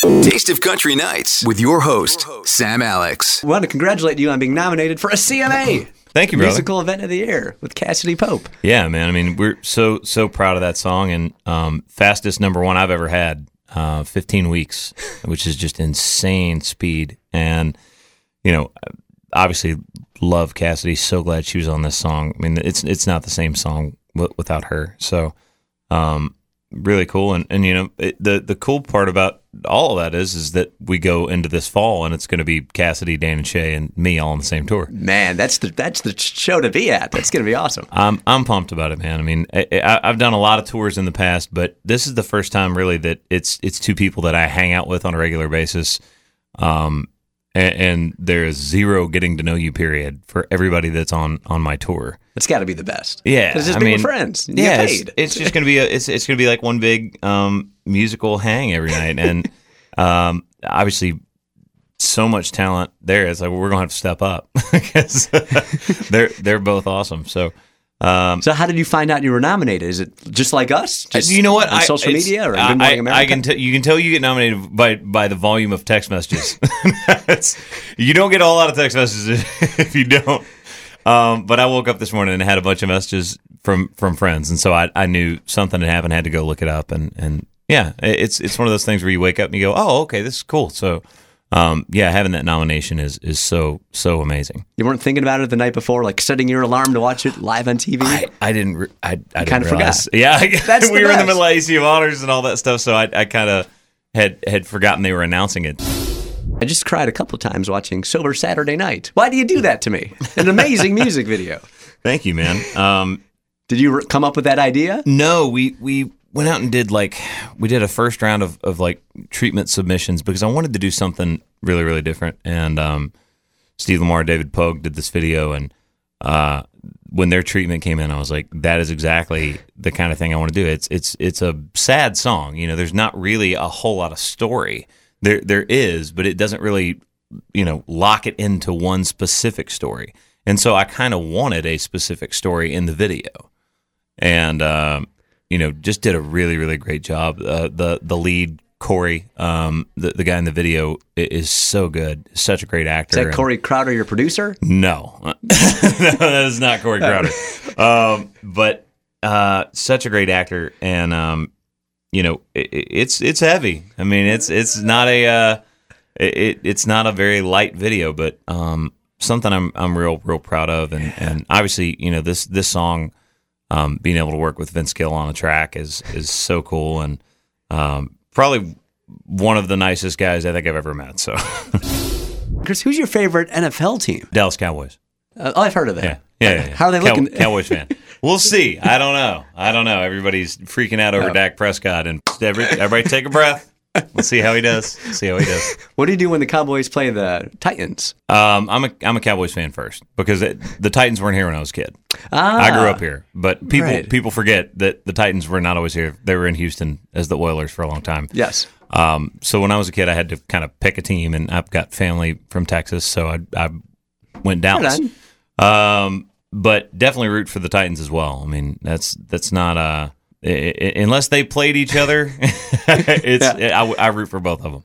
Taste of Country Nights with your host, Sam Alex. I want to congratulate you on being nominated for a CMA. Thank you, brother. Musical Event of the Year with Cassadee Pope. Yeah, man. I mean, we're so so proud of that song and um, fastest number one I've ever had. Uh, 15 weeks, which is just insane speed. And you know, obviously love Cassadee. So glad she was on this song. I mean, it's it's not the same song w- without her. So, um, really cool. And and you know, it, the the cool part about all of that is is that we go into this fall and it's going to be Cassadee, Dan, and Shay, and me all on the same tour. Man, that's the that's the show to be at. That's going to be awesome. I'm I'm pumped about it, man. I mean, I, I, I've done a lot of tours in the past, but this is the first time really that it's it's two people that I hang out with on a regular basis. Um, and, and there is zero getting to know you period for everybody that's on on my tour. It's got to be the best. Yeah, it's just I being mean, friends. Yeah, it's, it's just gonna be a, it's it's gonna be like one big um musical hang every night, and um obviously so much talent there. It's like we're gonna have to step up because they're they're both awesome. So. Um, so how did you find out you were nominated? Is it just like us? Just you know what? On I- social media or I, Good Morning I- America? I can tell you can tell you get nominated by by the volume of text messages. You don't get a whole lot of text messages if you don't. Um, but I woke up this morning and had a bunch of messages from from friends, and so I, I knew something had happened. I had to go look it up, and and yeah, it's it's one of those things where you wake up and you go, oh, okay, this is cool. So. Um, yeah, having that nomination is is so so amazing. you weren't thinking about it the night before, like setting your alarm to watch it live on TV. I, I didn't. Re- I, I kinda forgot. Yeah, That's we were in the middle of ACM Honors and all that stuff, so I, I kind of had had forgotten they were announcing it. I just cried a couple times watching Sober Saturday Night. Why do you do that to me? An amazing music video. Thank you, man. Um, Did you come up with that idea? no, we we went out and did like we did a first round of of like treatment submissions because I wanted to do something really really different. And um, Steve Lamar, David Pogue did this video, and uh, when their treatment came in, I was like, that is exactly the kind of thing I want to do. It's it's it's a sad song. You know, there's not really a whole lot of story. There there is, but it doesn't really you know lock it into one specific story. And so I kind of wanted a specific story in the video, and um, you know just did a really really great job. Uh, the the lead Corey, um, the the guy in the video is so good, such a great actor. Is that Corey Crowder, your producer? no, no, that is not Corey Crowder. Um, but uh, such a great actor, and um, you know, it, it's it's heavy. I mean, it's it's not a uh, it, it's not a very light video, but um, something I'm I'm real real proud of, and and obviously, you know, this this song, um, being able to work with Vince Gill on the track is is so cool, and um, probably one of the nicest guys I think I've ever met. So, Chris, who's your favorite NFL team? Dallas Cowboys. Uh, oh, I've heard of that. Yeah. Yeah, yeah, yeah. How are they Cow- looking? Cowboys fan. We'll see. I don't know. I don't know. Everybody's freaking out over Oh. Dak Prescott, and every, everybody take a breath. We'll see how he does. See how he does. What do you do when the Cowboys play the Titans? Um, I'm a I'm a Cowboys fan first because it, the Titans weren't here when I was a kid. Ah, I grew up here, but people Right. people forget that the Titans were not always here. They were in Houston as the Oilers for a long time. Yes. Um, so when I was a kid, I had to kind of pick a team, and I've got family from Texas, so I, I went Dallas. Um, but definitely root for the Titans as well. I mean, that's that's not uh, i- Uh, uh, unless they played each other. it's I, I root for both of them.